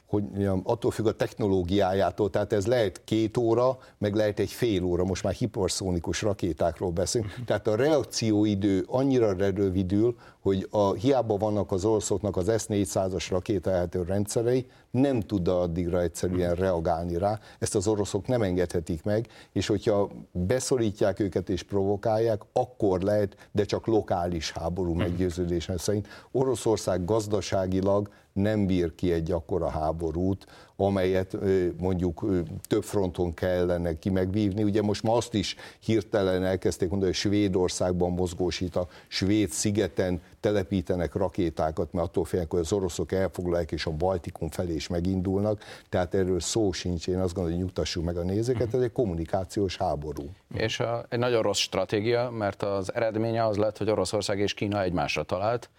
hogy mondjam, attól függ a technológiájától, tehát ez lehet két óra, meg lehet egy fél óra, most már hiperszónikus rakétákról beszélünk, tehát a reakcióidő annyira rövidül, hogy a, hiába vannak az oroszoknak az S-400-as rakétaeltő rendszerei, nem tud addigra egyszerűen reagálni rá, ezt az oroszok nem engedhetik meg, és hogyha beszorítják őket és provokálják, akkor lehet, de csak lokális háború meggyőződésen szerint. Oroszország gazdaságilag nem bír ki egy akkora háborút, amelyet mondjuk több fronton kellene ki megvívni. Ugye most ma azt is hirtelen elkezdték mondani, hogy Svédországban mozgósít a svéd szigeten telepítenek rakétákat, mert attól félnek, hogy az oroszok elfoglalják, és a Baltikum felé is megindulnak. Tehát erről szó sincs, én azt gondolom, hogy nyugtassuk meg a nézőket, ez egy kommunikációs háború. És a, egy nagyon rossz stratégia, mert az eredménye az lett, hogy Oroszország és Kína egymásra talált,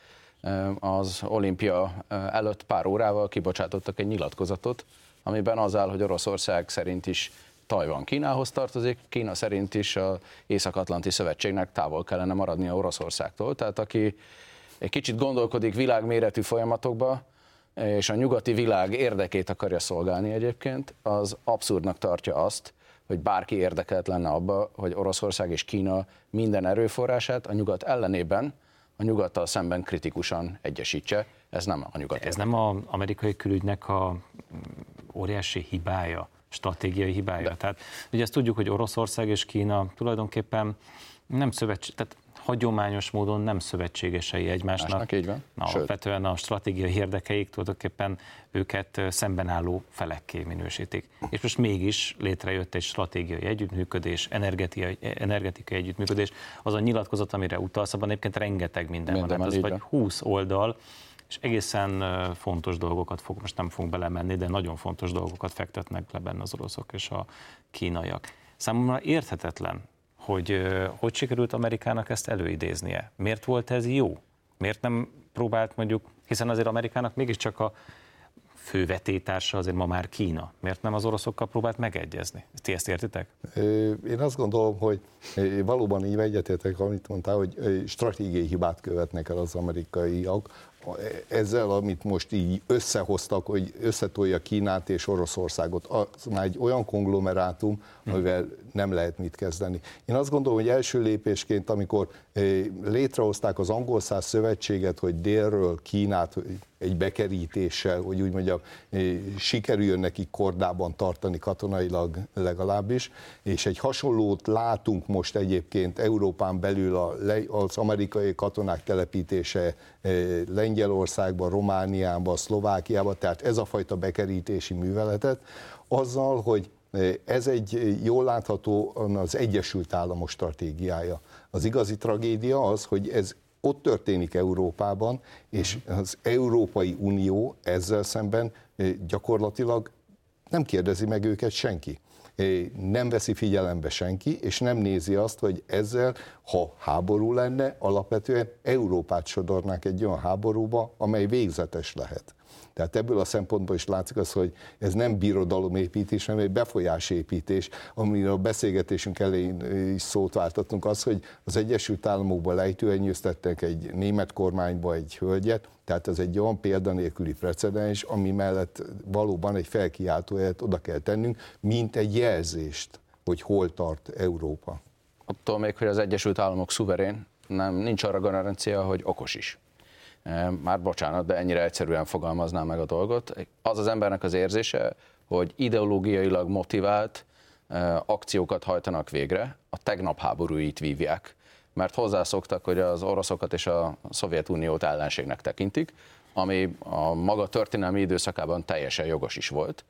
az olimpia előtt pár órával kibocsátottak egy nyilatkozatot, amiben az áll, hogy Oroszország szerint is Tajvan Kínához tartozik, Kína szerint is a Észak-Atlanti Szövetségnek távol kellene maradni a Oroszországtól. Tehát aki egy kicsit gondolkodik világméretű folyamatokba, és a nyugati világ érdekét akarja szolgálni egyébként, az abszurdnak tartja azt, hogy bárki érdekelt lenne abba, hogy Oroszország és Kína minden erőforrását a nyugat ellenében a nyugattal szemben kritikusan egyesítse. Ez nem a nyugat. Ez nem az amerikai külügynek a óriási hibája, stratégiai hibája. De. Tehát ugye ezt tudjuk, hogy Oroszország és Kína tulajdonképpen nem szövetség, tehát hagyományos módon nem szövetségesei egymásnak. Másnak, így van. Na, alapvetően a stratégiai érdekeik tulajdonképpen őket szemben álló felekké minősítik. És most mégis létrejött egy stratégiai együttműködés, energetikai, energetikai együttműködés. Az a nyilatkozat, amire utalsz, abban egyébként rengeteg minden, minden van. Hát ez vagy 20 oldal, és egészen fontos dolgokat fog, most nem fogunk belemenni, de nagyon fontos dolgokat fektetnek le benne az oroszok és a kínaiak. Számomra érthetetlen, hogy hogy sikerült Amerikának ezt előidéznie. Miért volt ez jó? Miért nem próbált mondjuk, hiszen azért Amerikának mégiscsak a fő vetétársa azért ma már Kína. Miért nem az oroszokkal próbált megegyezni? Ti ezt értitek? Én azt gondolom, hogy valóban így egyetértek, amit mondtál, hogy stratégiai hibát követnek el az amerikaiak, ezzel, amit most így összehoztak, hogy összetolja Kínát és Oroszországot, az már egy olyan konglomerátum, amivel nem lehet mit kezdeni. Én azt gondolom, hogy első lépésként, amikor eh, létrehozták az angol száz szövetséget, hogy délről Kínát egy bekerítéssel, hogy úgy mondjam, sikerüljön neki kordában tartani katonailag legalábbis, és egy hasonlót látunk most egyébként Európán belül az amerikai katonák telepítése Lengyelországban, Romániában, Szlovákiában, tehát ez a fajta bekerítési műveletet, azzal, hogy Ez egy jól látható az Egyesült Államok stratégiája. Az igazi tragédia az, hogy ez ott történik Európában, és az Európai Unió ezzel szemben gyakorlatilag nem kérdezi meg őket senki nem veszi figyelembe senki, és nem nézi azt, hogy ezzel, ha háború lenne, alapvetően Európát sodornák egy olyan háborúba, amely végzetes lehet. Tehát ebből a szempontból is látszik az, hogy ez nem birodalomépítés, hanem egy befolyásépítés, amiről a beszélgetésünk elején is szót váltottunk, az, hogy az Egyesült Államokban lejtőenyőztettek egy német kormányba egy hölgyet, tehát ez egy olyan példanélküli precedens, ami mellett valóban egy felkiáltóját oda kell tennünk, mint egy jelzést, hogy hol tart Európa. Attól még, hogy az Egyesült Államok szuverén, nem, nincs arra garancia, hogy okos is. Már bocsánat, de ennyire egyszerűen fogalmaznám meg a dolgot. Az az embernek az érzése, hogy ideológiailag motivált akciókat hajtanak végre, a tegnap háborúit vívják, mert hozzászoktak, hogy az oroszokat és a Szovjetuniót ellenségnek tekintik, ami a maga történelmi időszakában teljesen jogos is volt,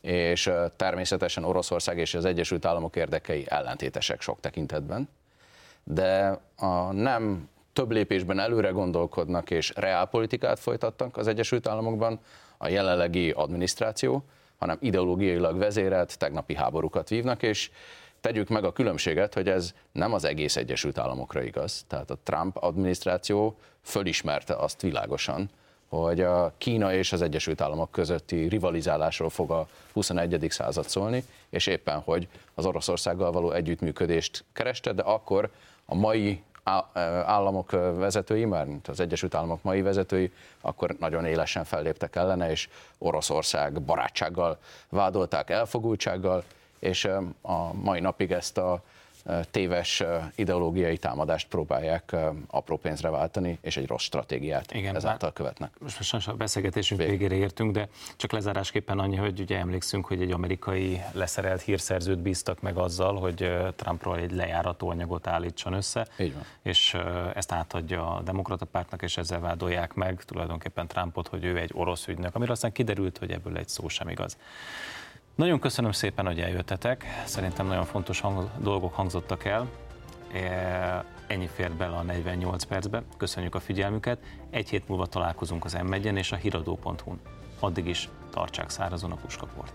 és természetesen Oroszország és az Egyesült Államok érdekei ellentétesek sok tekintetben, de a nem több lépésben előre gondolkodnak és reálpolitikát folytattak az Egyesült Államokban, a jelenlegi adminisztráció, hanem ideológiailag vezérelt tegnapi háborúkat vívnak, és tegyük meg a különbséget, hogy ez nem az egész Egyesült Államokra igaz. Tehát a Trump adminisztráció fölismerte azt világosan, hogy a Kína és az Egyesült Államok közötti rivalizálásról fog a 21. század szólni, és éppen, hogy az Oroszországgal való együttműködést kereste, de akkor a mai államok vezetői, mert az Egyesült Államok mai vezetői, akkor nagyon élesen felléptek ellene, és Oroszország barátsággal vádolták, elfogultsággal, és a mai napig ezt a téves ideológiai támadást próbálják apró pénzre váltani, és egy rossz stratégiát Igen, ezáltal követnek. Most most a beszélgetésünk Vég. végére értünk, de csak lezárásképpen annyi, hogy ugye emlékszünk, hogy egy amerikai leszerelt hírszerzőt bíztak meg azzal, hogy Trumpról egy lejárató anyagot állítson össze, és ezt átadja a demokrata pártnak, és ezzel vádolják meg tulajdonképpen Trumpot, hogy ő egy orosz ügynök, amiről aztán kiderült, hogy ebből egy szó sem igaz. Nagyon köszönöm szépen, hogy eljöttetek. Szerintem nagyon fontos hang- dolgok hangzottak el. E, ennyi fért bele a 48 percbe. Köszönjük a figyelmüket. Egy hét múlva találkozunk az m és a hiradó.hu-n. Addig is tartsák szárazon a puskaport.